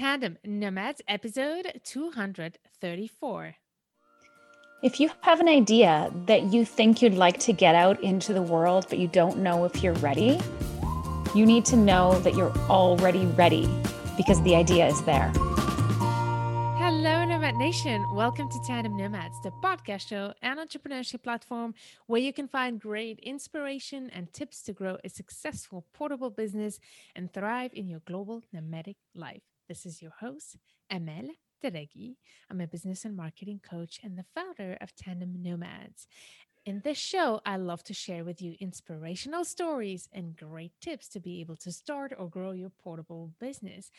Tandem Nomads, episode 234. If you have an idea that you think you'd like to get out into the world, but you don't know if you're ready, you need to know that you're already ready because the idea is there. Hello, Nomad Nation. Welcome to Tandem Nomads, the podcast show and entrepreneurship platform where you can find great inspiration and tips to grow a successful portable business and thrive in your global nomadic life. This is your host, Amel Derragui. I'm a business and marketing coach and the founder of Tandem Nomads. In this show, I love to share with you inspirational stories and great tips to be able to start or grow your portable business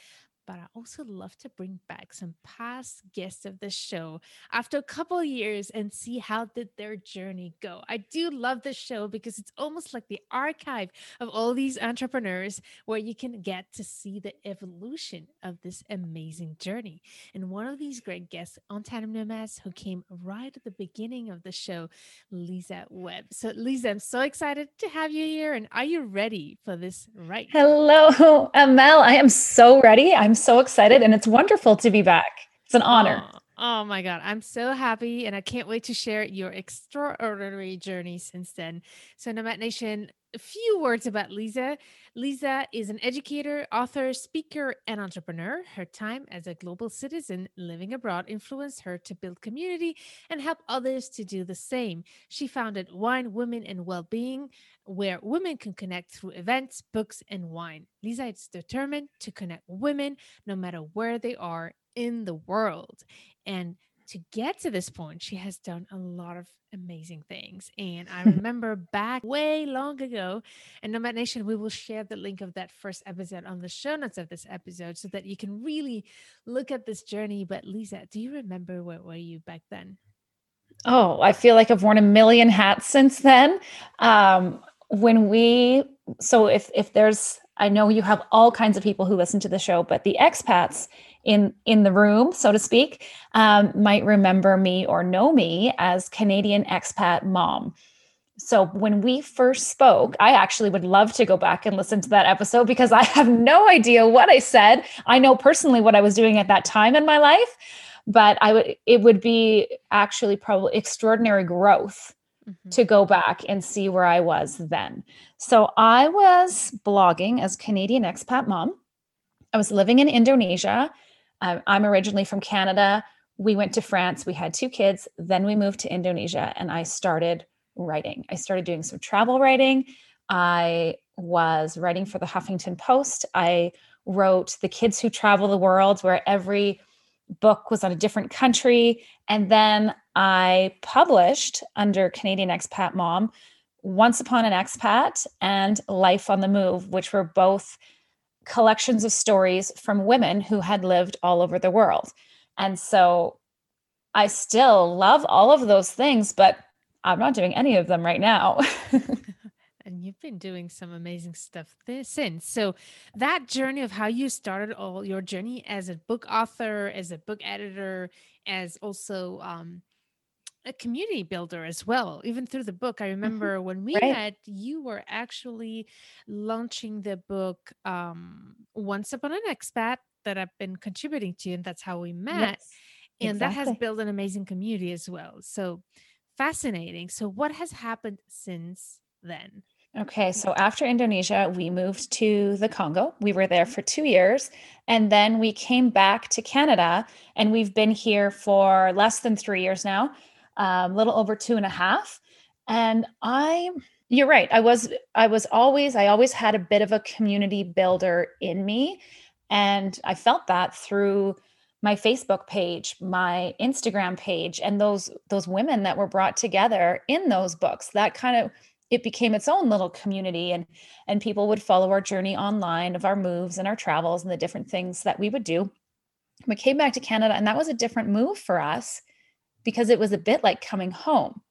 but I also love to bring back some past guests of the show after a couple years and see how did their journey go. I do love the show because it's almost like the archive of all these entrepreneurs where you can get to see the evolution of this amazing journey. And one of these great guests on Tandem Nomads who came right at the beginning of the show, Lisa Webb. So Lisa, I'm so excited to have you here and are you ready for this right? Now? Hello, Amel. I am so ready. I'm so excited and it's wonderful to be back. It's an honor. Oh, oh, my God. I'm so happy and I can't wait to share your extraordinary journey since then. So, Nomad Nation, a few words about Lisa. Lisa is an educator, author, speaker, and entrepreneur. Her time as a global citizen living abroad influenced her to build community and help others to do the same. She founded Wine, Women, and Wellbeing, where women can connect through events, books, and wine. Lisa is determined to connect women no matter where they are in the world. And to get to this point, she has done a lot of amazing things. And I remember back way long ago, and Nomad Nation, we will share the link of that first episode on the show notes of this episode so that you can really look at this journey. But Lisa, do you remember where were you back then? Oh, I feel like I've worn a million hats since then. Um, when we so if if there's I know you have all kinds of people who listen to the show, but the expats in in the room, so to speak, um, might remember me or know me as Canadian expat mom. So when we first spoke, I actually would love to go back and listen to that episode because I have no idea what I said. I know personally what I was doing at that time in my life, but I would it would be actually probably extraordinary growth mm-hmm. to go back and see where I was then. So I was blogging as Canadian expat mom. I was living in Indonesia. Um, I'm originally from Canada. We went to France. We had two kids. Then we moved to Indonesia and I started writing. I started doing some travel writing. I was writing for the Huffington Post. I wrote The Kids Who Travel the World, where every book was on a different country. And then I published under Canadian Expat Mom Once Upon an Expat and Life on the Move, which were both collections of stories from women who had lived all over the world. And so I still love all of those things, but I'm not doing any of them right now. and you've been doing some amazing stuff there since. So that journey of how you started all your journey as a book author, as a book editor, as also um, a community builder as well even through the book i mm-hmm. remember mm-hmm. when we right. met you were actually launching the book um once upon an expat that i've been contributing to and that's how we met yes, and exactly. that has built an amazing community as well so fascinating so what has happened since then Okay, so after Indonesia, we moved to the Congo. We were there for two years. And then we came back to Canada, and we've been here for less than three years now a little over two and a half. And I, you're right. I was, I was always, I always had a bit of a community builder in me. And I felt that through my Facebook page, my Instagram page, and those those women that were brought together in those books. That kind of it became its own little community and and people would follow our journey online of our moves and our travels and the different things that we would do. We came back to Canada and that was a different move for us because it was a bit like coming home.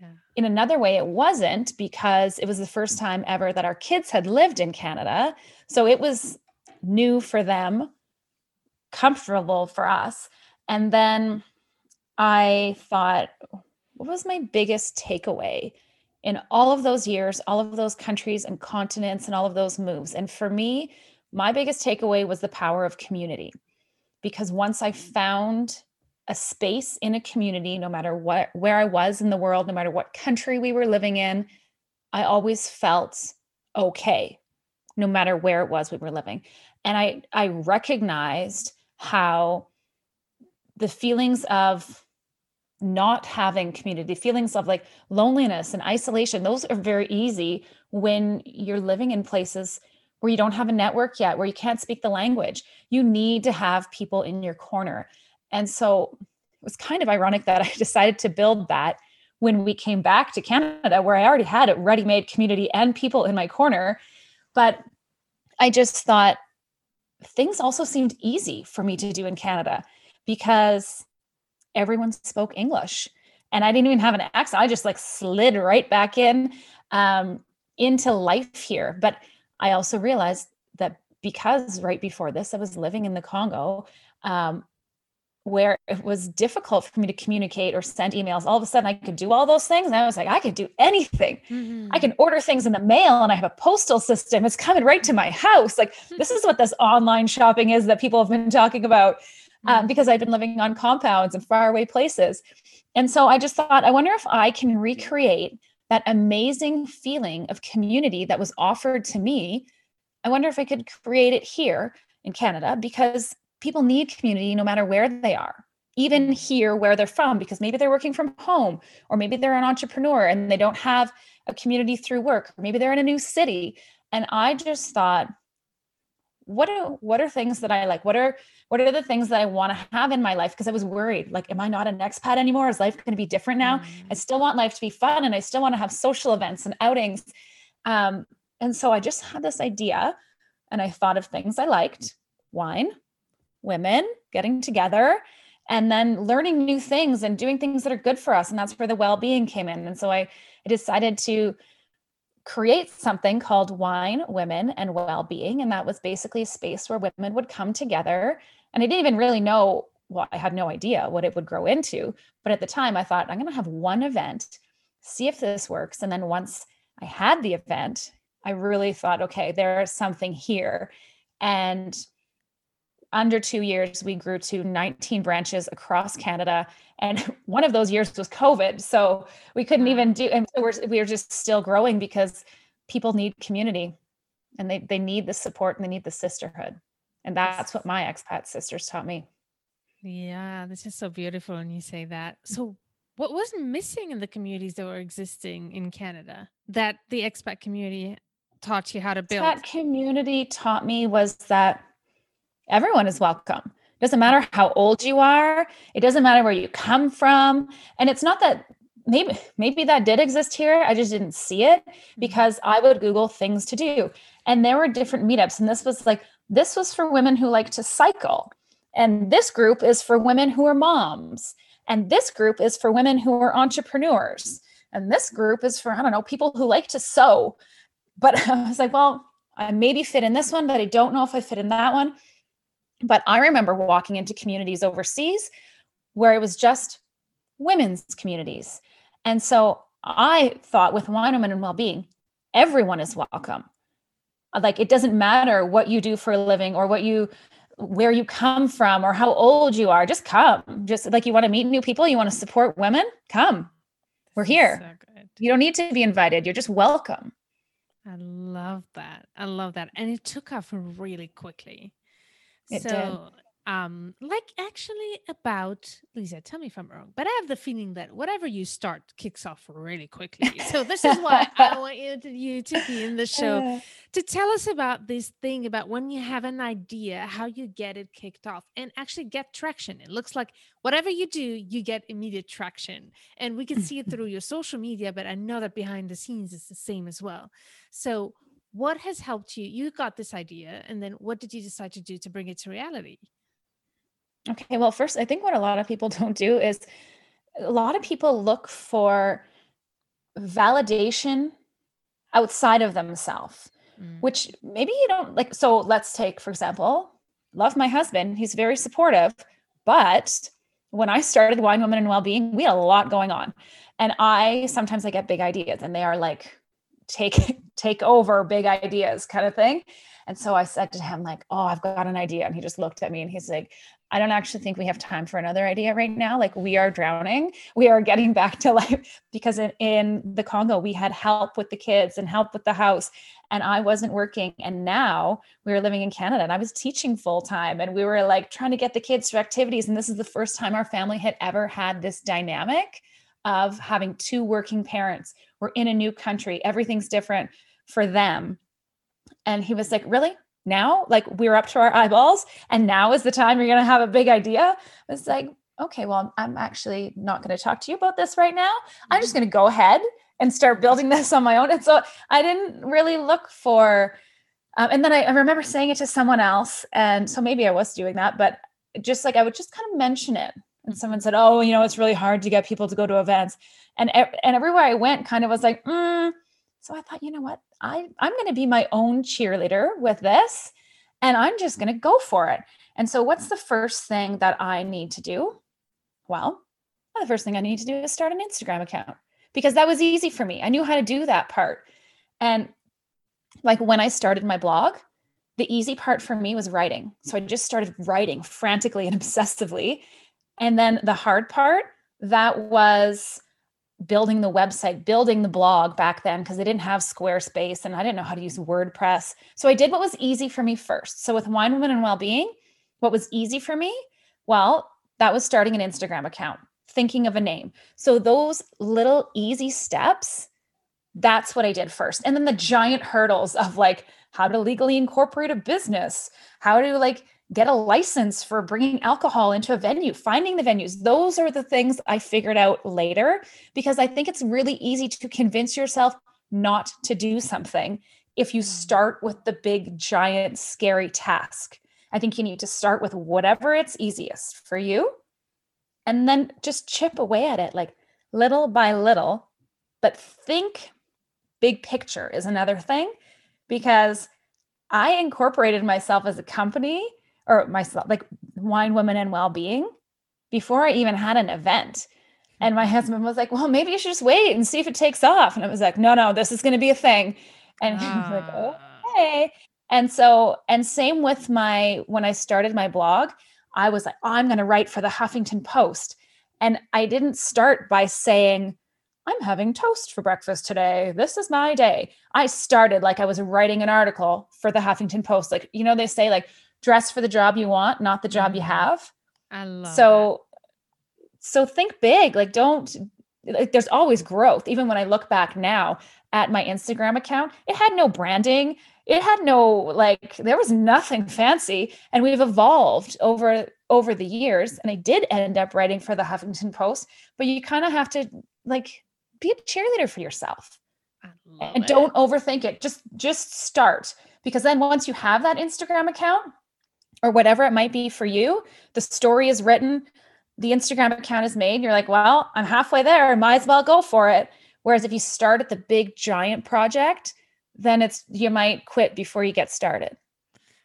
Yeah. In another way, it wasn't because it was the first time ever that our kids had lived in Canada. So it was new for them, comfortable for us. And then I thought, what was my biggest takeaway in all of those years, all of those countries and continents, and all of those moves? And for me, my biggest takeaway was the power of community. Because once I found a space in a community, no matter what where I was in the world, no matter what country we were living in, I always felt okay, no matter where it was we were living. And I I recognized how the feelings of not having community, feelings of like loneliness and isolation, those are very easy when you're living in places where you don't have a network yet, where you can't speak the language. You need to have people in your corner. And so it was kind of ironic that I decided to build that when we came back to Canada, where I already had a ready made community and people in my corner. But I just thought things also seemed easy for me to do in Canada because everyone spoke English and I didn't even have an accent. I just like slid right back in um, into life here. But I also realized that because right before this, I was living in the Congo, um, where it was difficult for me to communicate or send emails. All of a sudden, I could do all those things. And I was like, I could do anything. Mm-hmm. I can order things in the mail and I have a postal system. It's coming right to my house. Like, this is what this online shopping is that people have been talking about um, because I've been living on compounds and faraway places. And so I just thought, I wonder if I can recreate that amazing feeling of community that was offered to me. I wonder if I could create it here in Canada because people need community no matter where they are, even here where they're from, because maybe they're working from home, or maybe they're an entrepreneur and they don't have a community through work, or maybe they're in a new city. And I just thought, what are what are things that I like? What are what are the things that I want to have in my life? Because I was worried, like, am I not an expat anymore? Is life going to be different now? Mm-hmm. I still want life to be fun, and I still want to have social events and outings. Um, and so I just had this idea, and I thought of things I liked: wine, women, getting together, and then learning new things and doing things that are good for us. And that's where the well-being came in. And so I, I decided to create something called Wine, Women, and Well-Being. And that was basically a space where women would come together. And I didn't even really know, well, I had no idea what it would grow into. But at the time, I thought, I'm going to have one event, see if this works. And then once I had the event, I really thought, okay, there's something here. And under two years, we grew to 19 branches across Canada. And one of those years was COVID. So we couldn't mm. even do, and so we're, we were just still growing because people need community and they, they need the support and they need the sisterhood. And that's what my expat sisters taught me. Yeah, this is so beautiful when you say that. So, what was missing in the communities that were existing in Canada that the expat community taught you how to build? That community taught me was that everyone is welcome. It doesn't matter how old you are. It doesn't matter where you come from. And it's not that maybe maybe that did exist here. I just didn't see it mm-hmm. because I would Google things to do. And there were different meetups. And this was like, this was for women who like to cycle. And this group is for women who are moms. And this group is for women who are entrepreneurs. And this group is for, I don't know, people who like to sew. But I was like, well, I maybe fit in this one, but I don't know if I fit in that one. But I remember walking into communities overseas where it was just women's communities. And so I thought with Wine Women and well being, everyone is welcome. Like it doesn't matter what you do for a living or what you where you come from or how old you are, just come. Just like you want to meet new people, you want to support women, come. We're here. So you don't need to be invited. You're just welcome. I love that. I love that. And it took off really quickly. It so, did. um, like actually about Lisa, tell me if I'm wrong, but I have the feeling that whatever you start kicks off really quickly. So this is why I want you to, you to be in the show to tell us about this thing about when you have an idea, how you get it kicked off and actually get traction. It looks like whatever you do, you get immediate traction. And we can see it through your social media, but I know that behind the scenes is the same as well. So what has helped you you got this idea and then what did you decide to do to bring it to reality okay well first i think what a lot of people don't do is a lot of people look for validation outside of themselves mm. which maybe you don't like so let's take for example love my husband he's very supportive but when i started wine woman and well-being we had a lot going on and i sometimes i get big ideas and they are like take take over big ideas kind of thing. And so I said to him, like, oh, I've got an idea. And he just looked at me and he's like, I don't actually think we have time for another idea right now. Like we are drowning. We are getting back to life because in, in the Congo, we had help with the kids and help with the house. And I wasn't working. And now we were living in Canada and I was teaching full time. And we were like trying to get the kids to activities. And this is the first time our family had ever had this dynamic of having two working parents. We're in a new country, everything's different for them. And he was like, Really? Now? Like we are up to our eyeballs, and now is the time you're going to have a big idea? I was like, Okay, well, I'm actually not going to talk to you about this right now. I'm just mm-hmm. going to go ahead and start building this on my own. And so I didn't really look for, um, and then I, I remember saying it to someone else. And so maybe I was doing that, but just like I would just kind of mention it and someone said, "Oh, you know, it's really hard to get people to go to events," and and everywhere I went, kind of was like, mm. so I thought, you know what, I I'm going to be my own cheerleader with this, and I'm just going to go for it. And so, what's the first thing that I need to do? Well, the first thing I need to do is start an Instagram account because that was easy for me. I knew how to do that part, and like when I started my blog, the easy part for me was writing. So I just started writing frantically and obsessively and then the hard part, that was building the website, building the blog back then because they didn't have Squarespace and I didn't know how to use WordPress. So I did what was easy for me first. So with Wine Woman and Wellbeing, what was easy for me? Well, that was starting an Instagram account, thinking of a name. So those little easy steps, that's what I did first. And then the giant hurdles of like how to legally incorporate a business, how to like get a license for bringing alcohol into a venue, finding the venues. Those are the things I figured out later because I think it's really easy to convince yourself not to do something if you mm. start with the big, giant, scary task. I think you need to start with whatever it's easiest for you and then just chip away at it like little by little. But think big picture is another thing because I incorporated myself as a company or myself, like wine, women, and well being before I even had an event. And my husband was like, well, maybe you should just wait and see if it takes off. And I was like, no, no, this is going to be a thing. And he was like, ah. okay. And so, and same with my, when I started my blog, I was like, oh, I'm going to write for the Huffington Post. And I didn't start by saying, I'm having toast for breakfast today. This is my day. I started like I was writing an article for the Huffington Post. Like, you know, they say, like, dress for the job you want, not the job you mm-hmm. have. I love so that. so think big. Like don't like there's always growth. Even when I look back now at my Instagram account, it had no branding. It had no like there was nothing fancy and we've evolved over over the years and I did end up writing for the Huffington Post, but you kind of have to like be a cheerleader for yourself. and it. don't overthink it. Just just start because then once you have that Instagram account, or whatever it might be for you, the story is written, the Instagram account is made. You're like, well, I'm halfway there. Might as well go for it. Whereas if you start at the big giant project, then it's you might quit before you get started.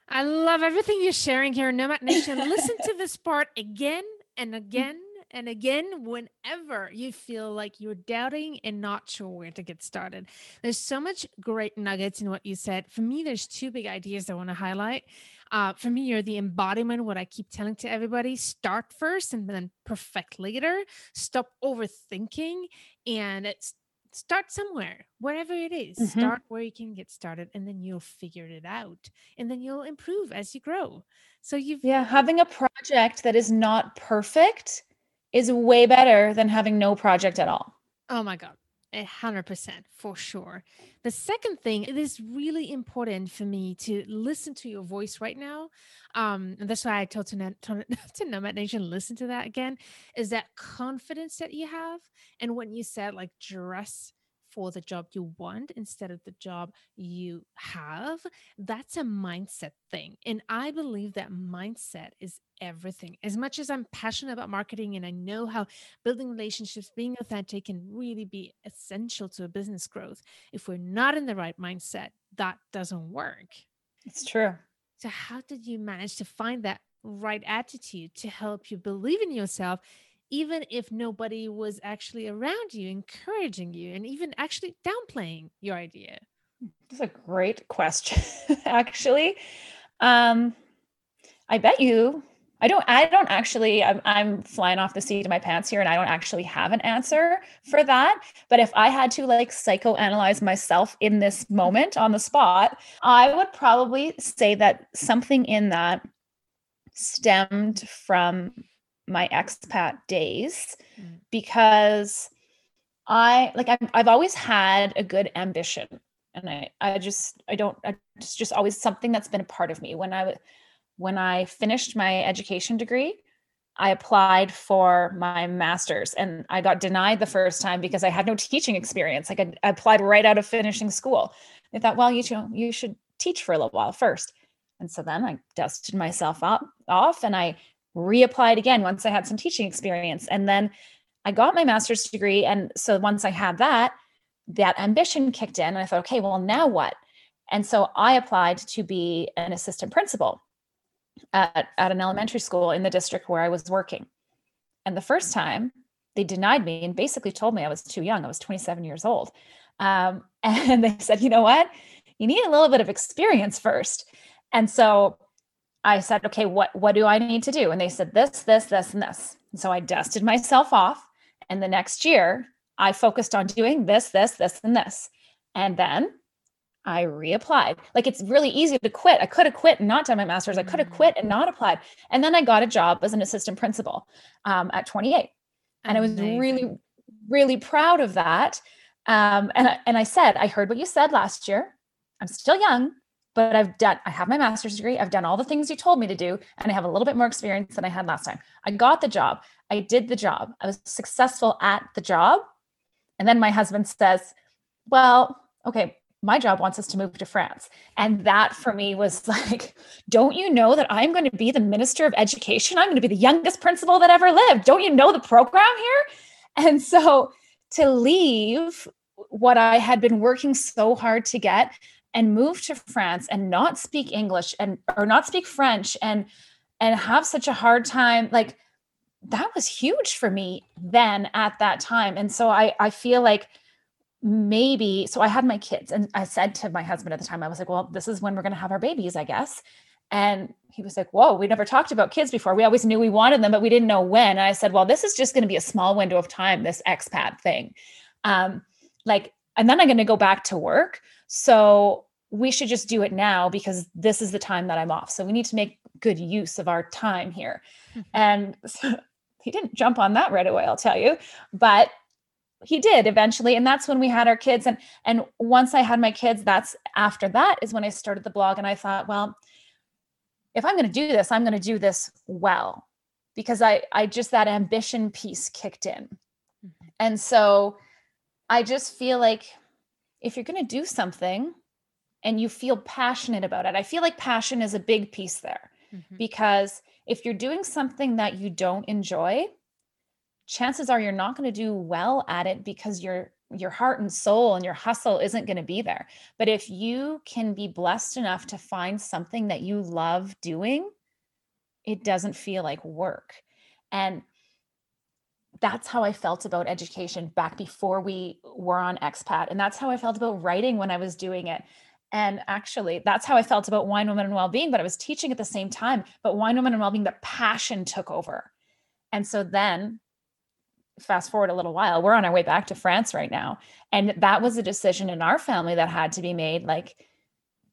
I love everything you're sharing here, Nomad Nation. Listen to this part again and again and again whenever you feel like you're doubting and not sure where to get started. There's so much great nuggets in what you said. For me, there's two big ideas I want to highlight. Uh, for me, you're the embodiment. What I keep telling to everybody: start first and then perfect later. Stop overthinking and it's start somewhere wherever it is. Mm-hmm. start where you can get started and then you'll figure it out and then you'll improve as you grow so you've yeah having a project that is not perfect is way better than having no project at all oh my god a hundred percent for sure. The second thing, it is really important for me to listen to your voice right now. Um, and that's why I told to, to, to Nomad Nation, listen to that again, is that confidence that you have. And when you said like dress for the job you want instead of the job you have, that's a mindset thing. And I believe that mindset is everything. As much as I'm passionate about marketing and I know how building relationships, being authentic can really be essential to a business growth, if we're not in the right mindset, that doesn't work. It's true. So, how did you manage to find that right attitude to help you believe in yourself even if nobody was actually around you encouraging you and even actually downplaying your idea That's a great question, actually. Um, I bet you I don't I don't actually I'm, I'm flying off the seat of my pants here and I don't actually have an answer for that but if I had to like psychoanalyze myself in this moment on the spot I would probably say that something in that stemmed from my expat days mm. because I like I've, I've always had a good ambition and I I just I don't I, it's just always something that's been a part of me when I when I finished my education degree, I applied for my master's and I got denied the first time because I had no teaching experience. Like I, applied right out of finishing school. I thought, well, you should, you should teach for a little while first. And so then I dusted myself up, off and I reapplied again once I had some teaching experience. And then I got my master's degree. And so once I had that, that ambition kicked in. And I thought, okay, well, now what? And so I applied to be an assistant principal at, at an elementary school in the district where I was working. And the first time they denied me and basically told me I was too young. I was 27 years old. Um, and they said, you know what? You need a little bit of experience first. And so I said, okay, what, what do I need to do? And they said, this, this, this, and this. And so I dusted myself off. And the next year, I focused on doing this, this, this, and this. And then I reapplied. Like it's really easy to quit. I could have quit and not done my master's. I could have quit and not applied. And then I got a job as an assistant principal um, at 28. And I was really, really proud of that. Um, and, I, and I said, I heard what you said last year. I'm still young, but I've done, I have my master's degree. I've done all the things you told me to do. And I have a little bit more experience than I had last time. I got the job. I did the job. I was successful at the job. And then my husband says, well, okay, my job wants us to move to France. And that for me was like, don't you know that I'm going to be the minister of education? I'm going to be the youngest principal that ever lived. Don't you know the program here? And so to leave what I had been working so hard to get and move to France and not speak English and or not speak French and and have such a hard time like that was huge for me then at that time. And so I I feel like maybe so i had my kids and i said to my husband at the time i was like well this is when we're going to have our babies i guess. And he was like whoa we never talked about kids before. We always knew we wanted them but we didn't know when. And i said well this is just going to be a small window of time this expat thing. Um like and then i'm going to go back to work. So we should just do it now because this is the time that i'm off. So we need to make good use of our time here. Mm-hmm. and so he didn't jump on that right away i'll tell you but he did eventually and that's when we had our kids. And and once i had my kids that's after that is when i started the blog and i thought well if i'm going to do this i'm going to do this well because i i just that ambition piece kicked in. Mm-hmm. and so i just feel like if you're going to do something and you feel passionate about it i feel like passion is a big piece there mm-hmm. because if you're doing something that you don't enjoy chances are you're not going to do well at it because your your heart and soul and your hustle isn't going to be there. But if you can be blessed enough to find something that you love doing, it doesn't feel like work. And that's how I felt about education back before we were on expat. And that's how I felt about writing when I was doing it. And actually, that's how I felt about Wine Women and well-being. but I was teaching at the same time. But Wine Women and well-being, the passion took over. And so then fast forward a little while, we're on our way back to France right now. And that was a decision in our family that had to be made. Like,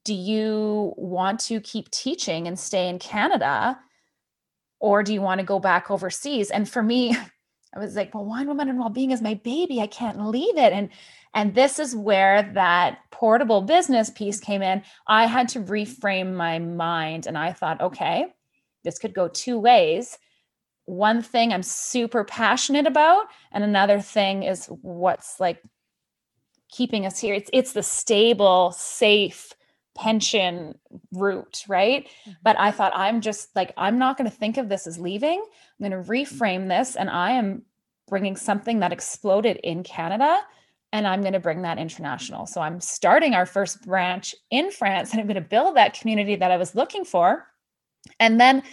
do you want to keep teaching and stay in Canada? Or do you want to go back overseas? And for me, I was like, well, wine, woman, and well-being is my baby. I can't leave it. And and this is where that portable business piece came in. I had to reframe my mind. And I thought, okay, this could go two ways one thing I'm super passionate about, and another thing is what's like keeping us here. It's it's the stable, safe pension route, right? Mm-hmm. But I thought I'm just like I'm not going to think of this as leaving. I'm going to reframe this, and I am bringing something that exploded in Canada. And I'm going to bring that international. So I'm starting our first branch in France and I'm going to build that community that I was looking for. And then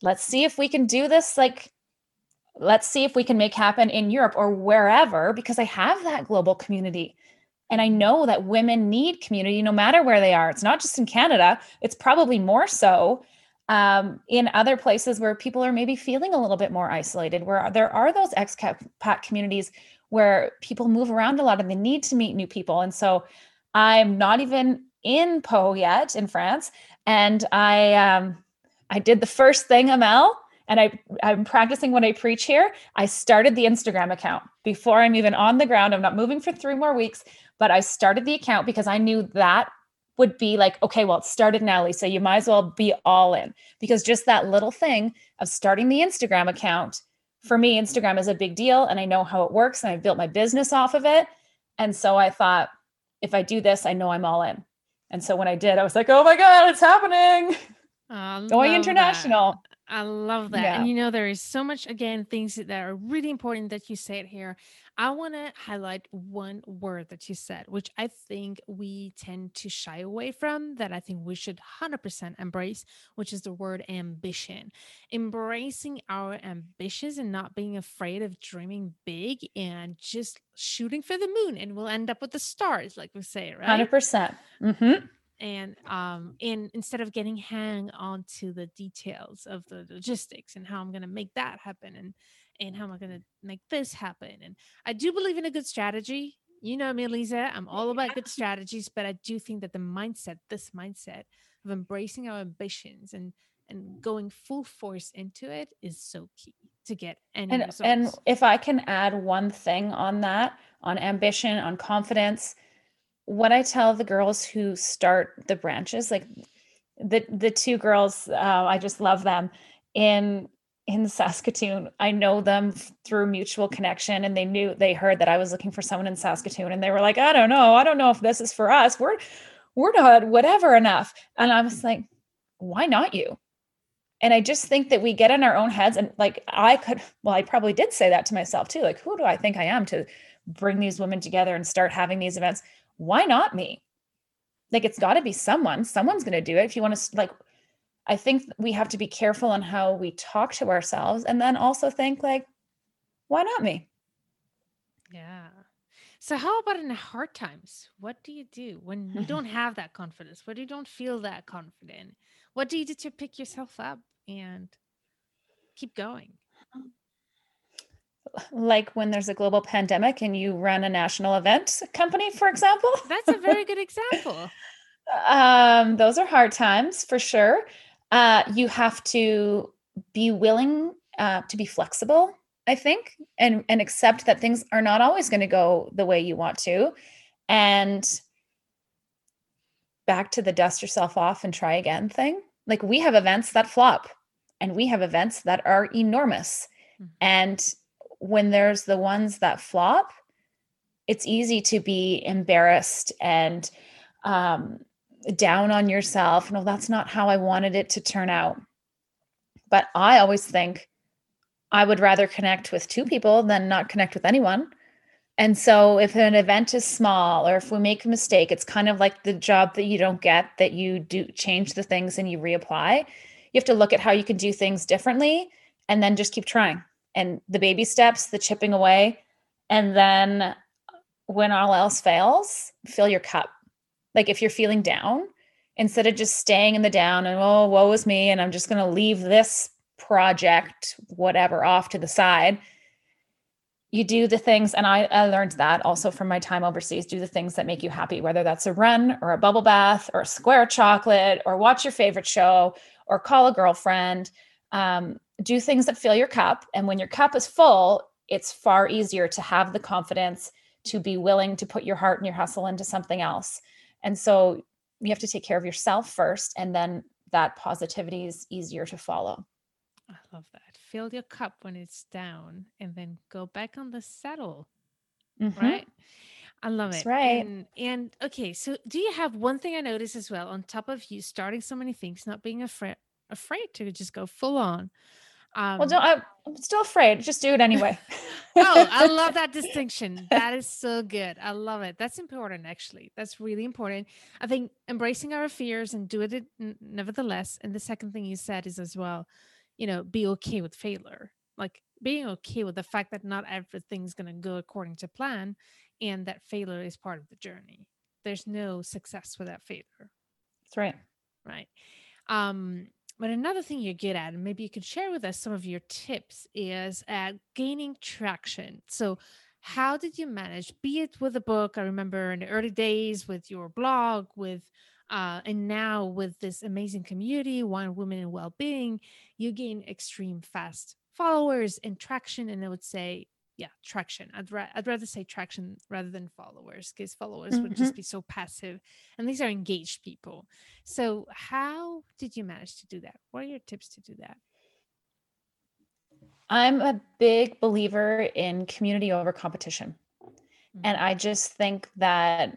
let's see if we can do this like let's see if we can make happen in Europe or wherever because I have that global community. And I know that women need community no matter where they are. It's not just in Canada, it's probably more so um, in other places where people are maybe feeling a little bit more isolated, where there are those expat communities where people move around a lot and they need to meet new people. And so I'm not even in Pau yet in France. And I um, I did the first thing, Amel, and I, I'm practicing what I preach here. I started the Instagram account before I'm even on the ground. I'm not moving for three more weeks, but I started the account because I knew that would be like, okay, well, it started now, Lisa. You might as well be all in because just that little thing of starting the Instagram account for me, Instagram is a big deal and I know how it works and I built my business off of it. And so I thought, if I do this, I know I'm all in. And so when I did, I was like, oh my God, it's happening. Going international. That. I love that. Yeah. And you know, there is so much, again, things that are really important that you said here. I want to highlight one word that you said, which I think we tend to shy away from, that I think we should 100% embrace, which is the word ambition. Embracing our ambitions and not being afraid of dreaming big and just shooting for the moon, and we'll end up with the stars, like we say, right? 100%. percent mm-hmm and um in instead of getting hang on to the details of the logistics and how i'm going to make that happen and and how am i going to make this happen and i do believe in a good strategy you know me lisa i'm all about good strategies but i do think that the mindset this mindset of embracing our ambitions and and going full force into it is so key to get any and, results. and if i can add one thing on that on ambition on confidence what I tell the girls who start the branches, like the the two girls, uh, I just love them in in Saskatoon. I know them through mutual connection, and they knew they heard that I was looking for someone in Saskatoon, and they were like, "I don't know, I don't know if this is for us. We're we're not whatever enough." And I was like, "Why not you?" And I just think that we get in our own heads, and like I could, well, I probably did say that to myself too. Like, who do I think I am to bring these women together and start having these events? why not me? Like it's got to be someone. Someone's going to do it. If you want to like I think we have to be careful on how we talk to ourselves and then also think like why not me? Yeah. So how about in hard times? What do you do when you don't have that confidence? When you don't feel that confident? What do you do to pick yourself up and keep going? like when there's a global pandemic and you run a national event company, for example. That's a very good example. um, those are hard times for sure. Uh, you have to be willing uh, to be flexible, I think, and and accept that things are not always going to go the way you want to, and back to the dust yourself off and try again thing. Like we have events that flop, and we have events that are enormous, mm-hmm. and when there's the ones that flop, it's easy to be embarrassed and um, down on yourself. No, that's not how I wanted it to turn out. But I always think I would rather connect with two people than not connect with anyone. And so if an event is small or if we make a mistake, it's kind of like the job that you don't get that you do change the things and you reapply. You have to look at how you can do things differently and then just keep trying and the baby steps, the chipping away. And then when all else fails, fill your cup. Like if you're feeling down, instead of just staying in the down and, oh, woe is me, and I'm just going to leave this project, whatever, off to the side. You do the things, and I, I learned that also from my time overseas. Do the things that make you happy, whether that's a run or a bubble bath or a square chocolate or watch your favorite show or call a girlfriend. Um, do things that fill your cup. And when your cup is full, it's far easier to have the confidence to be willing to put your heart and your hustle into something else. And so you have to take care of yourself first, and then that positivity is easier to follow. I love that. Fill your cup when it's down and then go back on the saddle. Mm-hmm. Right? I love That's it. right. And, and okay, so do you have one thing I noticed as well on top of you starting so many things, not being afraid afraid to just go full on? Um, well, don't, I, I'm still afraid. Just do it anyway. oh, I love that distinction. That is so good. I love it. That's important, actually. That's really important. I think embracing our fears and do it nevertheless. And the second thing you said is as well, you know, be okay with failure. Like being okay with the fact that not everything's going to go according to plan and that failure is part of the journey. There's no success without failure. That's right. Right. Um, but another thing you're good at, and maybe you could share with us some of your tips, is at gaining traction. So, how did you manage, be it with a book? I remember in the early days with your blog, with uh, and now with this amazing community, Wine Women and Wellbeing, you gain extreme fast followers and traction. And I would say yeah traction i'd, ra- I'd rather say traction rather than followers because followers mm-hmm. would just mm-hmm. be so passive and these are engaged people so how did you manage to do that what are your tips to do that i'm a big believer in community over competition mm-hmm. and i just think that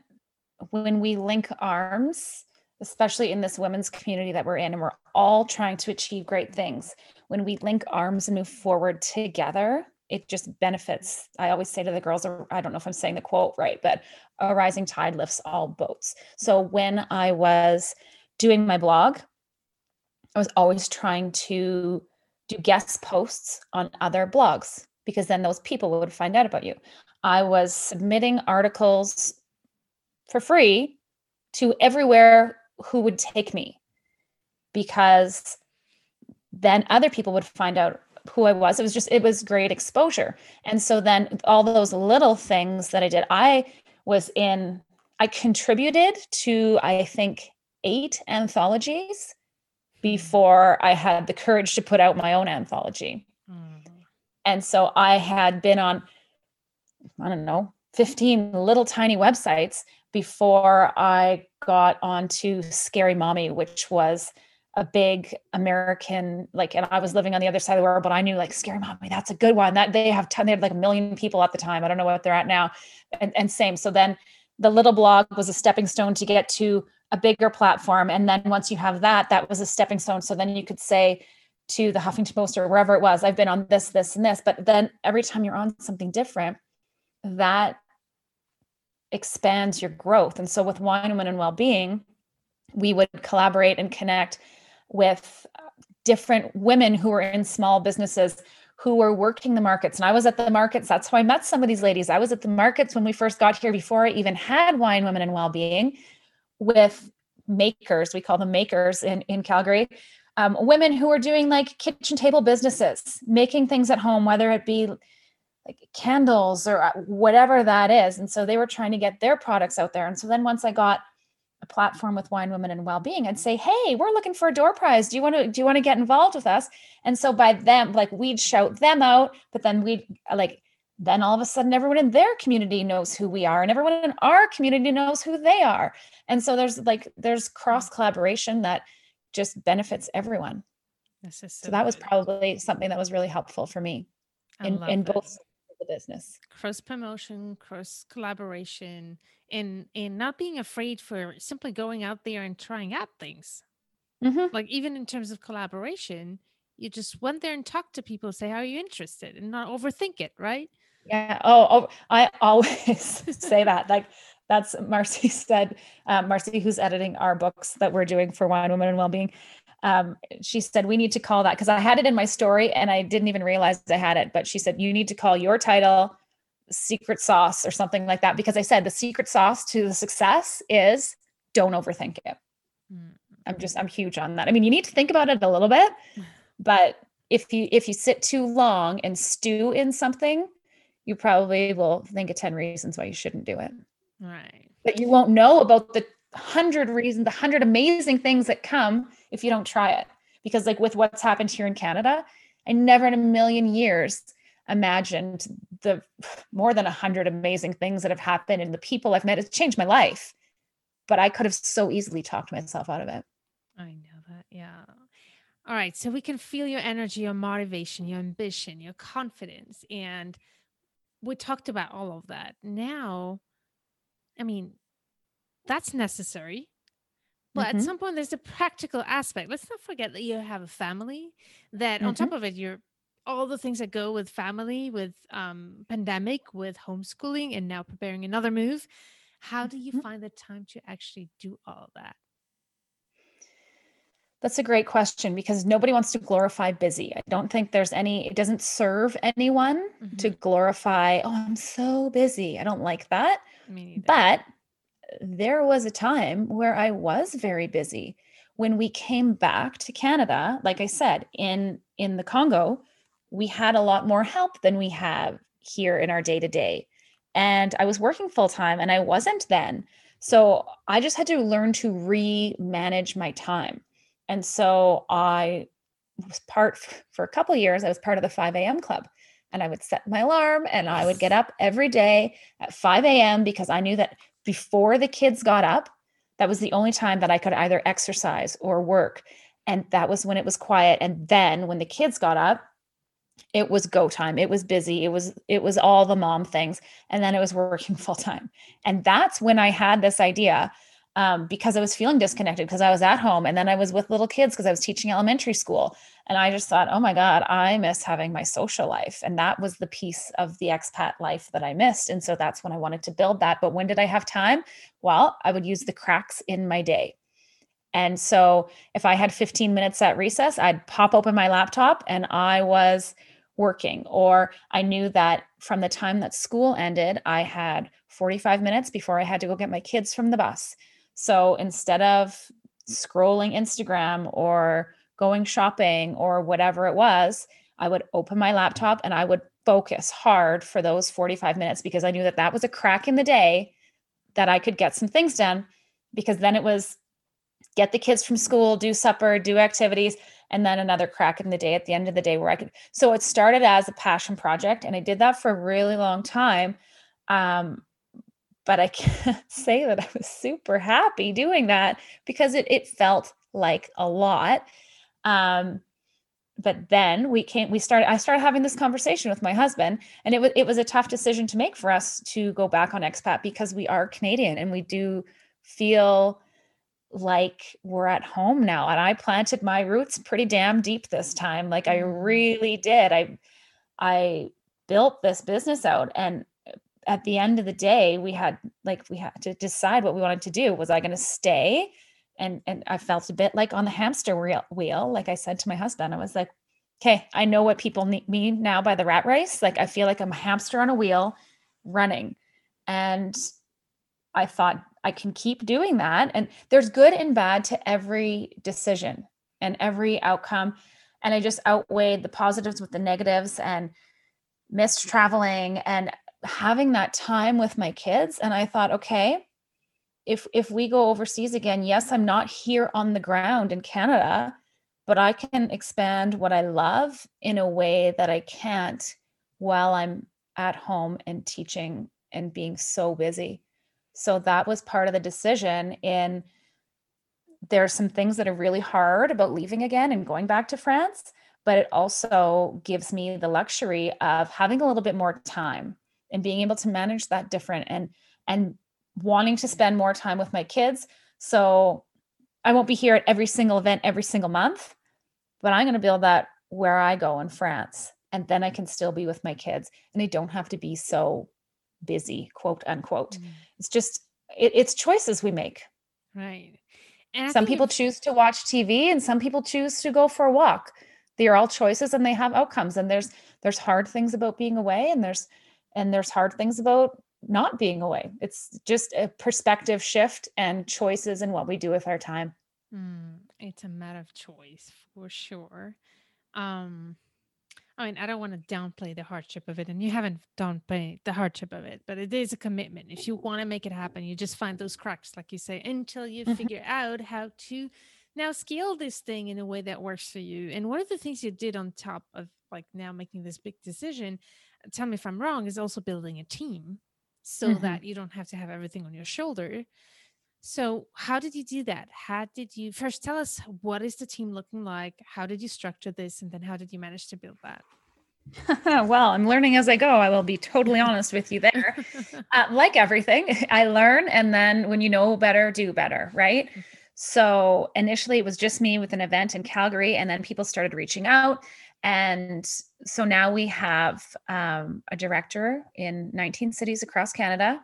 when we link arms especially in this women's community that we're in and we're all trying to achieve great things when we link arms and move forward together it just benefits. I always say to the girls, I don't know if I'm saying the quote right, but a rising tide lifts all boats. So when I was doing my blog, I was always trying to do guest posts on other blogs because then those people would find out about you. I was submitting articles for free to everywhere who would take me because then other people would find out who I was. It was just, it was great exposure. And so then all those little things that I did, I was in, I contributed to, I think, eight anthologies before I had the courage to put out my own anthology. Mm. And so I had been on, I don't know, 15 little tiny websites before I got onto Scary Mommy, which was a big American, like, and I was living on the other side of the world, but I knew like Scary Mommy, that's a good one. That they have ton, they had like a million people at the time. I don't know what they're at now. And, and same. So then the little blog was a stepping stone to get to a bigger platform. And then once you have that, that was a stepping stone. So then you could say to the Huffington Post or wherever it was, I've been on this, this, and this. But then every time you're on something different, that expands your growth. And so with Wine Women and Wellbeing, we would collaborate and connect with different women who were in small businesses who were working the markets. And I was at the markets. That's how I met some of these ladies. I was at the markets when we first got here before I even had Wine Women and Wellbeing with makers. We call them makers in, in Calgary. Um, women who are doing like kitchen table businesses, making things at home, whether it be like candles or uh, whatever that is. And so they were trying to get their products out there. And so then once I got a platform with wine women and well-being and say hey we're looking for a door prize. Do you want to do you want to get involved with us? And so by them like we'd shout them out but then we'd uh, like then all of a sudden everyone in their community knows who we are and everyone in our community knows who they are. And so there's like there's cross collaboration that just benefits everyone. This so, so, that was probably something that was really helpful for me in, in both the business. Cross promotion cross collaboration in in not being afraid for simply going out there and trying out things. Mm-hmm. like even in terms of collaboration you just went there and talked to people say how are you interested? and not overthink it right? Yeah. Oh, oh i always say that like that's marcy said um, marcy who's editing our books that we're doing for wine women and well-being um, she said we need to call that because i had it in my story and i didn't even realize i had it but she said you need to call your title secret sauce or something like that because I said the secret sauce to the success is don't overthink it. Mm-hmm. I'm just I'm huge on that. I mean, you need to think about it a little bit, but if you if you sit too long and stew in something, you probably will think of 10 reasons why you shouldn't do it. Right. But you won't know about the 100 reasons, the 100 amazing things that come if you don't try it. Because like with what's happened here in Canada, I never in a million years imagined the more than a hundred amazing things that have happened and the people I've met. It's changed my life. But I could have so easily talked myself out of it. I know that. Yeah. All right. So we can feel your energy, your motivation, your ambition, your confidence. And we talked about all of that. Now, I mean, that's necessary. But mm-hmm. at some point, there's a practical aspect. Let's not forget that you have a family, that mm-hmm. on top of it, you're all the things that go with family, with um, pandemic, with homeschooling, and now preparing another move. How do you mm-hmm. find the time to actually do all that? That's a great question because nobody wants to glorify busy. I don't think there's any, it doesn't serve anyone mm-hmm. to glorify, oh, I'm so busy. I don't like that. But there was a time where I was very busy. When we came back to Canada, like I said, in in the Congo, we had a lot more help than we have here in our day to day. And I was working full time and I wasn't then. So I just had to learn to re manage my time. And so I was part for a couple years, I was part of the 5 a.m. club. And I would set my alarm and I would get up every day at 5 a.m. because I knew that before the kids got up, that was the only time that I could either exercise or work. And that was when it was quiet. And then when the kids got up, it was go time it was busy it was it was all the mom things and then it was working full time and that's when i had this idea um, because i was feeling disconnected because i was at home and then i was with little kids because i was teaching elementary school. And i just thought oh my god i miss having my social life. And that was the piece of the expat life that i missed. And so that's when i wanted to build that. But when did i have time? Well i would use the cracks in my day. And so if I had 15 minutes at recess, I'd pop open my laptop and I was working. Or I knew that from the time that school ended, I had 45 minutes before I had to go get my kids from the bus. So instead of scrolling Instagram or going shopping or whatever it was, I would open my laptop and I would focus hard for those 45 minutes because I knew that that was a crack in the day that I could get some things done because then it was get the kids from school, do supper, do activities, and then another crack in the day at the end of the day where I could. So it started as a passion project, and I did that for a really long time. Um, but I can't say that I was super happy doing that because it it felt like a lot. Um, but then we came we started i started having this conversation with my husband and it was it was a tough decision to make for us to go back on expat because we are canadian and we do feel like we're at home now and i planted my roots pretty damn deep this time like i mm. really did i i built this business out and at the end of the day we had like we had to decide what we wanted to do was i going to stay and and i felt a bit like on the hamster wheel like i said to my husband i was like okay i know what people need me now by the rat race like i feel like i'm a hamster on a wheel running and i thought I can keep doing that. And there's good and bad to every decision and every outcome. And I just outweighed the positives with the negatives and missed traveling and having that time with my kids. And I thought, okay, if if we go overseas again, yes, I'm not here on the ground in Canada, but I can expand what I love in a way that I can't while I'm at home and teaching and being so busy. So that was part of the decision in there are some things that are really hard about leaving again and going back to France, but it also gives me the luxury of having a little bit more time and being able to manage that different and and wanting to spend more time with my kids. So I won't be here at every single event every single month, but I'm going to build that where I go in France and then I can still be with my kids and I don't have to be so busy, quote unquote. Mm. It's just it, it's choices we make. Right. And some people choose to watch TV and some people choose to go for a walk. They are all choices and they have outcomes. And there's there's hard things about being away and there's and there's hard things about not being away. It's just a perspective shift and choices and what we do with our time. Mm, it's a matter of choice for sure. Um I mean, I don't want to downplay the hardship of it, and you haven't downplayed the hardship of it, but it is a commitment. If you want to make it happen, you just find those cracks, like you say, until you mm-hmm. figure out how to now scale this thing in a way that works for you. And one of the things you did on top of like now making this big decision, tell me if I'm wrong, is also building a team so mm-hmm. that you don't have to have everything on your shoulder. So, how did you do that? How did you first tell us what is the team looking like? How did you structure this? And then how did you manage to build that? well, I'm learning as I go. I will be totally honest with you there. Uh, like everything, I learn. And then when you know better, do better. Right. Mm-hmm. So initially it was just me with an event in Calgary, and then people started reaching out. And so now we have um, a director in 19 cities across Canada.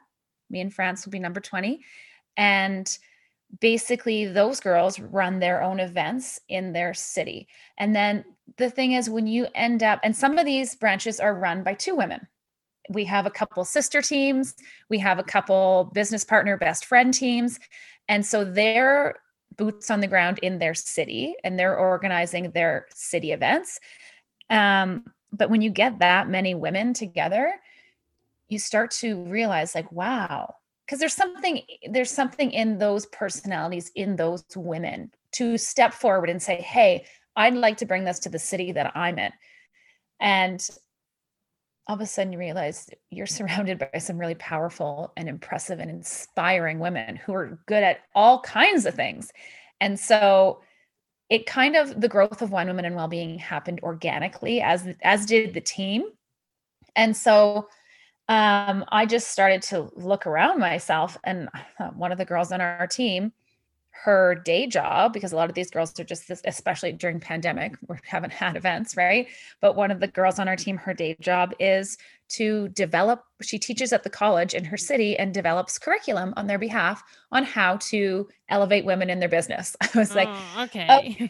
Me in France will be number 20 and basically those girls run their own events in their city. And then the thing is, when you end up, and some of these branches are run by two women. We have a couple sister teams, we have a couple business partner, best friend teams. And so they're boots on the ground in their city and they're organizing their city events. Um, but when you get that many women together, you start to realize, like, wow, because there's something there's something in those personalities in those women to step forward and say hey i'd like to bring this to the city that i'm in. And all of a sudden you realize you're surrounded by some really powerful and impressive and inspiring women who are good at all kinds of things. And so it kind of the growth of wine women and well-being happened organically as as did the team. And so um, I just started to look around myself, and one of the girls on our team, her day job, because a lot of these girls are just this, especially during pandemic, we haven't had events, right? But one of the girls on our team, her day job is to develop. She teaches at the college in her city and develops curriculum on their behalf on how to elevate women in their business. I was like, oh, okay. Oh,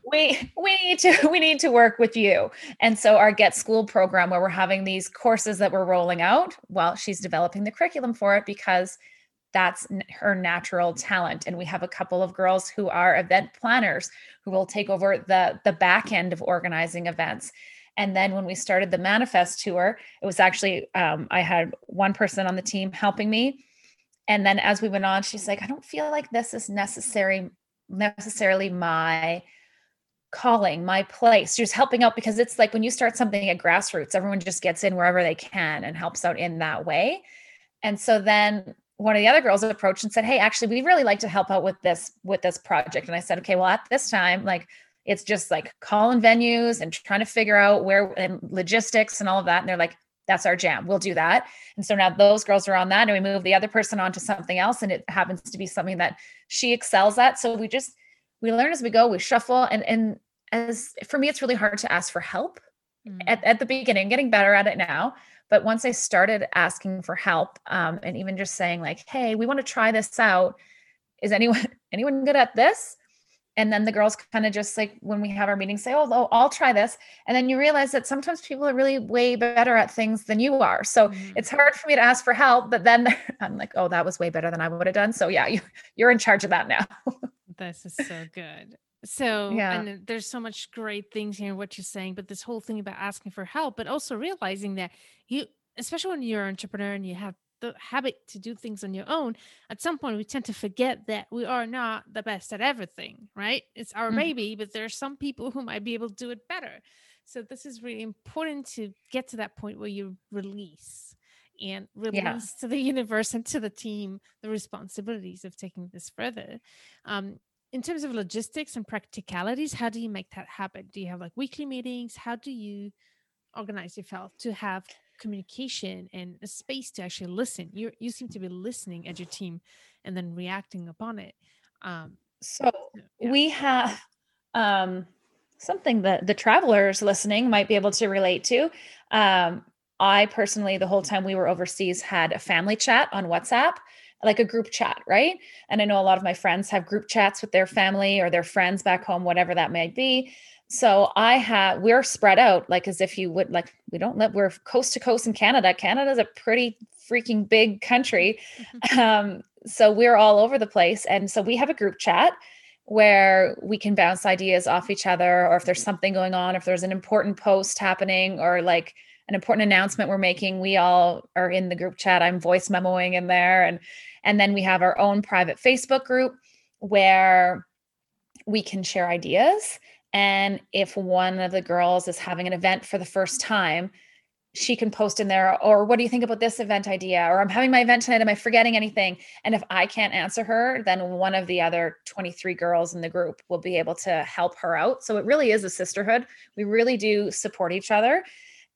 we we need to we need to work with you and so our get school program where we're having these courses that we're rolling out well she's developing the curriculum for it because that's her natural talent. And we have a couple of girls who are event planners who will take over the the back end of organizing events. And then when we started the manifest tour it was actually um, i had one person on the team helping me. And then as we went on she's like i don't feel like this is necessary necessarily my calling, my place, just helping out because it's like when you start something at grassroots, everyone just gets in wherever they can and helps out in that way. And so then one of the other girls approached and said, "Hey, actually, we really like to help out with this with this project." And I said, "Okay, well, at this time, like it's just like calling venues and trying to figure out where and logistics and all of that." And they're like, "That's our jam. We'll do that." And so now those girls are on that, and we move the other person on to something else, and it happens to be something that she excels at. So we just we learn as we go. We shuffle, and and as for me, it's really hard to ask for help mm. at, at the beginning, getting better at it now. But once I started asking for help, um, and even just saying like, "Hey, we want to try this out. Is anyone anyone good at this?" And then the girls kind of just like when we have our meetings say, "Oh, oh, I'll try this," and then you realize that sometimes people are really way better at things than you are. So mm. it's hard for me to ask for help, but then I'm like, "Oh, that was way better than I would have done." So yeah, you you're in charge of that now. this is so good. So, yeah. and there's so much great things here in what you're saying, but this whole thing about asking for help, but also realizing that you, especially when you're an entrepreneur and you have the habit to do things on your own, at some point we tend to forget that we are not the best at everything, right? It's our mm-hmm. baby, but there are some people who might be able to do it better. So, this is really important to get to that point where you release and release yeah. to the universe and to the team the responsibilities of taking this further. Um, in terms of logistics and practicalities, how do you make that happen? Do you have like weekly meetings? How do you organize yourself to have communication and a space to actually listen? You you seem to be listening at your team and then reacting upon it. Um, so yeah. we have um, something that the travelers listening might be able to relate to. Um, I personally, the whole time we were overseas, had a family chat on WhatsApp like a group chat, right? And I know a lot of my friends have group chats with their family or their friends back home, whatever that may be. So I have we're spread out like as if you would like we don't live we're coast to coast in Canada. Canada's a pretty freaking big country. Mm-hmm. Um, so we're all over the place. And so we have a group chat where we can bounce ideas off each other, or if there's something going on, if there's an important post happening, or like an important announcement we're making, we all are in the group chat. I'm voice memoing in there. And and then we have our own private Facebook group where we can share ideas. And if one of the girls is having an event for the first time, she can post in there, or what do you think about this event idea? Or I'm having my event tonight. Am I forgetting anything? And if I can't answer her, then one of the other 23 girls in the group will be able to help her out. So it really is a sisterhood. We really do support each other.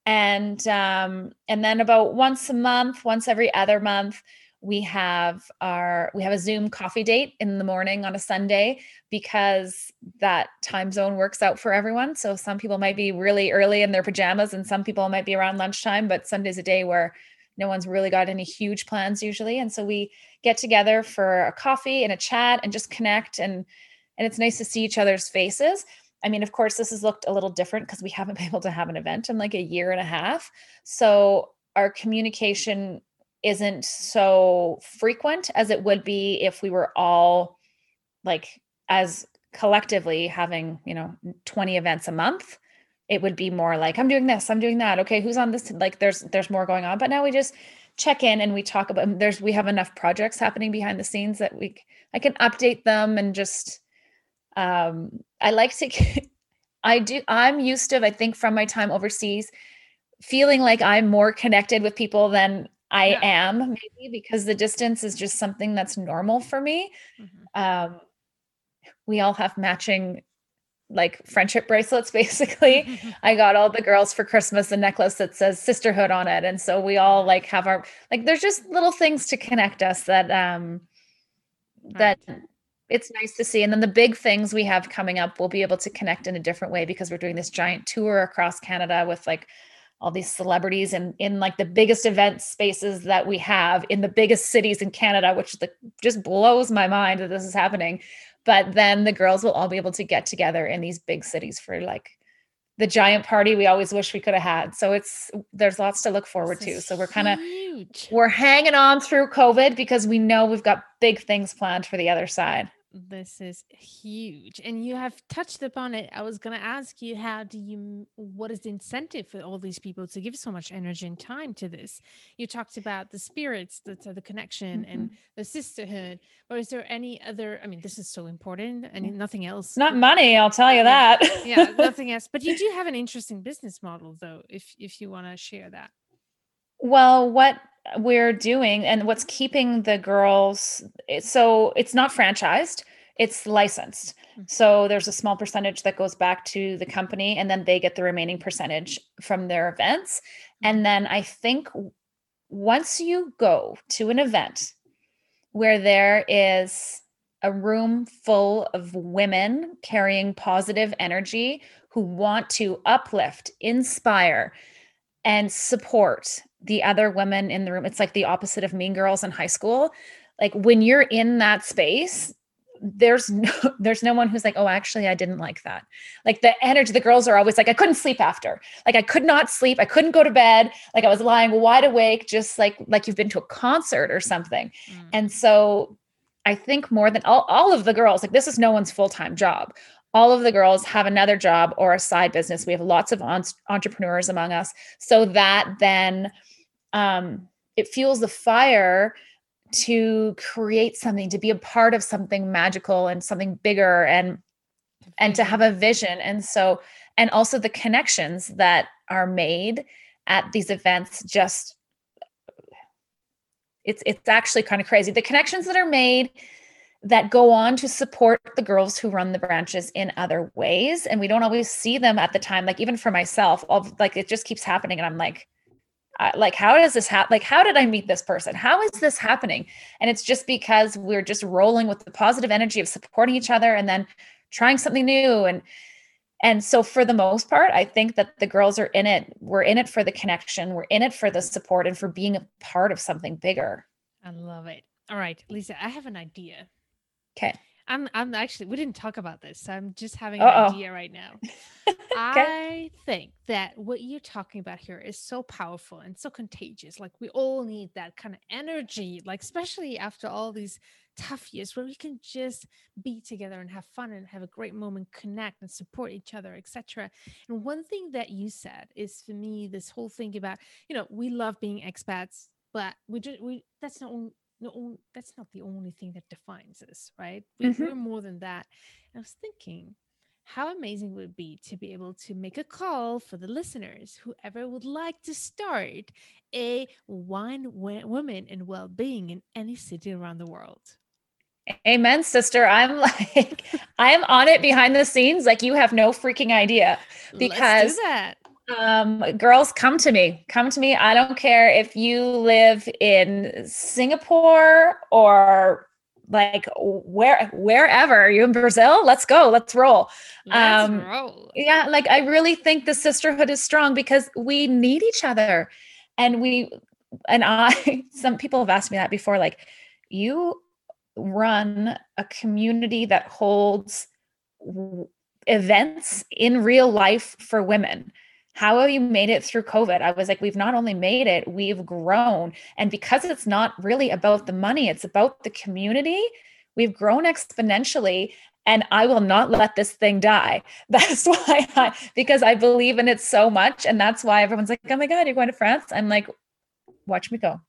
And um, and then about once a month, once every other month, we have our we have a zoom coffee date in the morning on a sunday because that time zone works out for everyone. So some people might be really early in their pajamas and some people might be around lunchtime but sunday's a day where no one's really got any huge plans usually. And so we get together for a coffee and a chat and just connect and and it's nice to see each other's faces. I mean of course this has looked a little different because we haven't been able to have an event in like a year and a half. So our communication isn't so frequent as it would be if we were all like as collectively having you know 20 events a month. It would be more like i'm doing this i'm doing that okay who's on this like there's there's more going on but now we just check in and we talk about there's we have enough projects happening behind the scenes that we i can update them and just um i like to i do i'm used to i think from my time overseas feeling like i'm more connected with people than i yeah. am maybe because the distance is just something that's normal for me mm-hmm. um we all have matching like friendship bracelets basically i got all the girls for christmas a necklace that says sisterhood on it and so we all like have our like there's just little things to connect us that um that it's nice to see and then the big things we have coming up we'll be able to connect in a different way because we're doing this giant tour across canada with like all these celebrities and in like the biggest event spaces that we have in the biggest cities in canada which the, just blows my mind that this is happening but then the girls will all be able to get together in these big cities for like the giant party we always wish we could have had. So it's there's lots to look forward to. So we're kind of we're hanging on through COVID because we know we've got big things planned for the other side this is huge and you have touched upon it. I was going to ask you how do you what is the incentive for all these people to give so much energy and time to this? You talked about the spirits the, the connection mm-hmm. and the sisterhood but is there any other i mean this is so important and nothing else not money i'll tell you that. yeah nothing else but you do have an interesting business model though if if you want to share that well what we're doing and what's keeping the girls so it's not franchised it's licensed mm-hmm. so there's a small percentage that goes back to the company and then they get the remaining percentage from their events and mm-hmm. then i think once you go to an event where there is a room full of women carrying positive energy who want to uplift inspire and support the other women in the room. It's like the opposite of mean girls in high school. Like when you're in that space, there's no there's no one who's like oh actually i didn't like that. Like the energy the girls are always like i couldn't sleep after. Like i could not sleep. I couldn't go to bed. Like i was lying wide awake just like like you've been to a concert or something. Mm. and so i think more than all, all of the girls like this is no one's full-time job. All of the girls have another job or a side business. We have lots of on- entrepreneurs among us. So that then um, it fuels the fire to create something to be a part of something magical and something bigger and and to have a vision. And so and also the connections that are made at these events just it's it's actually kind of crazy. The connections that are made that go on to support the girls who run the branches in other ways and we don't always see them at the time like even for myself all, like it just keeps happening and i'm like like how does this happen like how did i meet this person? How is this happening? And it's just because we're just rolling with the positive energy of supporting each other and then trying something new. And and so for the most part i think that the girls are in it we're in it for the connection we're in it for the support and for being a part of something bigger. I love it. All right lisa i have an idea. Okay I'm I'm actually we didn't talk about this. So I'm just having an Uh-oh. idea right now. okay. I think that what you're talking about here is so powerful and so contagious. Like we all need that kind of energy, like especially after all these tough years where we can just be together and have fun and have a great moment, connect and support each other, etc. And one thing that you said is for me this whole thing about, you know, we love being expats, but we just we that's not no, that's not the only thing that defines us, right? We, mm-hmm. We're more than that. And I was thinking, how amazing would it be to be able to make a call for the listeners, whoever would like to start a wine women and well-being in any city around the world. Amen, sister. I'm like, I am on it behind the scenes, like you have no freaking idea. Because um, girls, come to me. Come to me. I don't care if you live in Singapore or like where wherever you in Brazil. Let's go. Let's roll. Let's um, roll. Yeah, like I really think the sisterhood is strong because we need each other, and we and I, some people have asked me that before, like, you run a community that holds events in real life for women. How have you made it through COVID? I was like, we've not only made it, we've grown. And because it's not really about the money, it's about the community, we've grown exponentially. And I will not let this thing die. That's why I, because I believe in it so much. And that's why everyone's like, oh my God, you're going to France? I'm like, watch me go.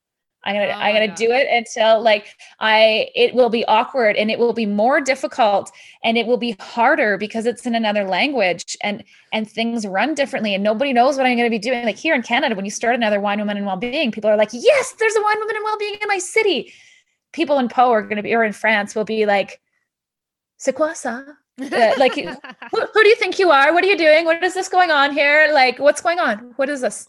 I'm gonna oh I'm gonna God. do it until like I it will be awkward and it will be more difficult and it will be harder because it's in another language and and things run differently and nobody knows what I'm gonna be doing. Like here in Canada, when you start another wine woman and well-being, people are like, yes, there's a wine woman and well-being in my city. People in Pau are gonna be or in France will be like, c'est quoi ça? Uh, like who, who do you think you are? What are you doing? What is this going on here? Like what's going on? What is this?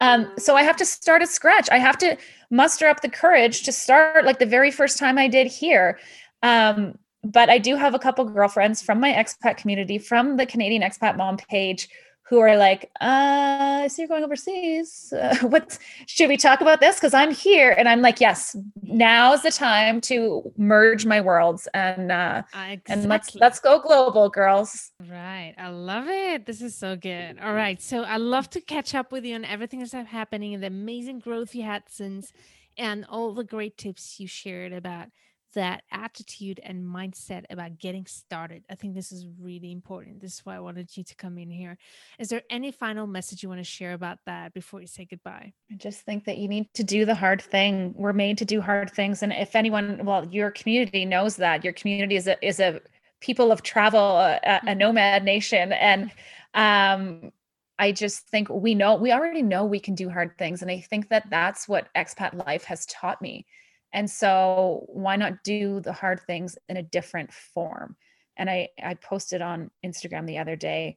Um, so I have to start at scratch. I have to muster up the courage to start like the very first time I did here. Um, but I do have a couple girlfriends from my expat community, from the Canadian expat mom page, who are like, uh, I see you're going overseas. Uh, what should we talk about this? Because I'm here, and I'm like, yes, now's the time to merge my worlds and uh, exactly. and let's let's go global, girls. Right, I love it. This is so good. All right, so I love to catch up with you on everything that's happening and the amazing growth you had since, and all the great tips you shared about that attitude and mindset about getting started. I think this is really important. This is why I wanted you to come in here. Is there any final message you want to share about that before you say goodbye? I just think that you need to do the hard thing. We're made to do hard things. And if anyone, well, your community knows that your community is a, is a people of travel, a, a mm-hmm. nomad nation. And, um, I just think we know, we already know we can do hard things. And I think that that's what expat life has taught me and so why not do the hard things in a different form? And I I posted on Instagram the other day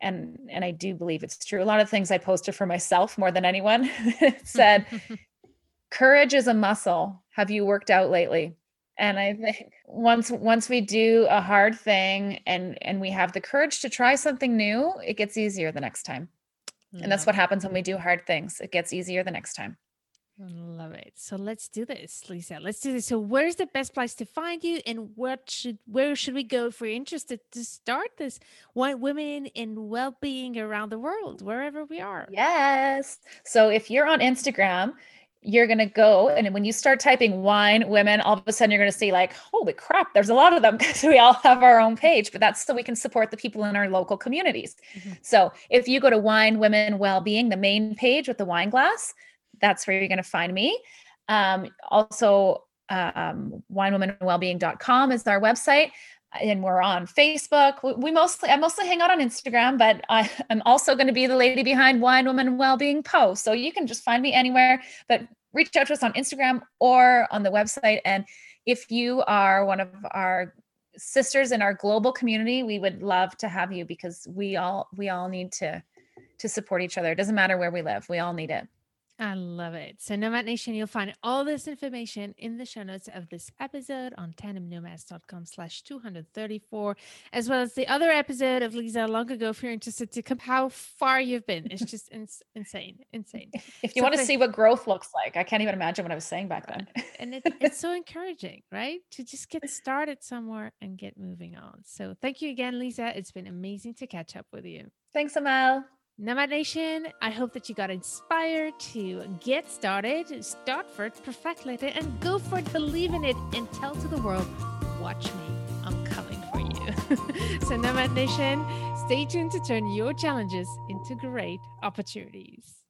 and and I do believe it's true. A lot of things I posted for myself more than anyone said courage is a muscle. Have you worked out lately? And I think once once we do a hard thing and and we have the courage to try something new, it gets easier the next time. And that's what happens when we do hard things. It gets easier the next time. Love it. So let's do this, Lisa. Let's do this. So where's the best place to find you and what should where should we go if we're interested to start this wine women in well-being around the world, wherever we are? Yes. So if you're on Instagram, you're going to go and when you start typing wine women all of a sudden you're going to see like holy crap there's a lot of them because we all have our own page but that's so we can support the people in our local communities mm-hmm. so if you go to wine women well-being the main page with the wine glass that's where you're going to find me. Um, also, um, winewomanwellbeing.com is our website. And we're on Facebook. We, mostly, I mostly hang out on Instagram, but I, am also going to be the lady behind Wine Woman Wellbeing post. So you can just find me anywhere, but reach out to us on Instagram or on the website. And if you are one of our sisters in our global community, we would love to have you because we all we all need to to support each other. It doesn't matter where we live. We all need it. I love it. So, Nomad Nation, you'll find all this information in the show notes of this episode on tandemnomads.com slash 234, as well as the other episode of Lisa long ago if you're interested to come how far you've been. It's just ins- insane, insane. If you so want to see what growth looks like, I can't even imagine what I was saying back then. Uh, and it, it's so encouraging, right? To just get started somewhere and get moving on. So, thank you again, Lisa. It's been amazing to catch up with you. Thanks, Amel. Nomad Nation, I hope that you got inspired to get started, start for it, perfect it, and go for it, believe in it, and tell to the world, watch me, I'm coming for you. so, Nomad Nation, stay tuned to turn your challenges into great opportunities.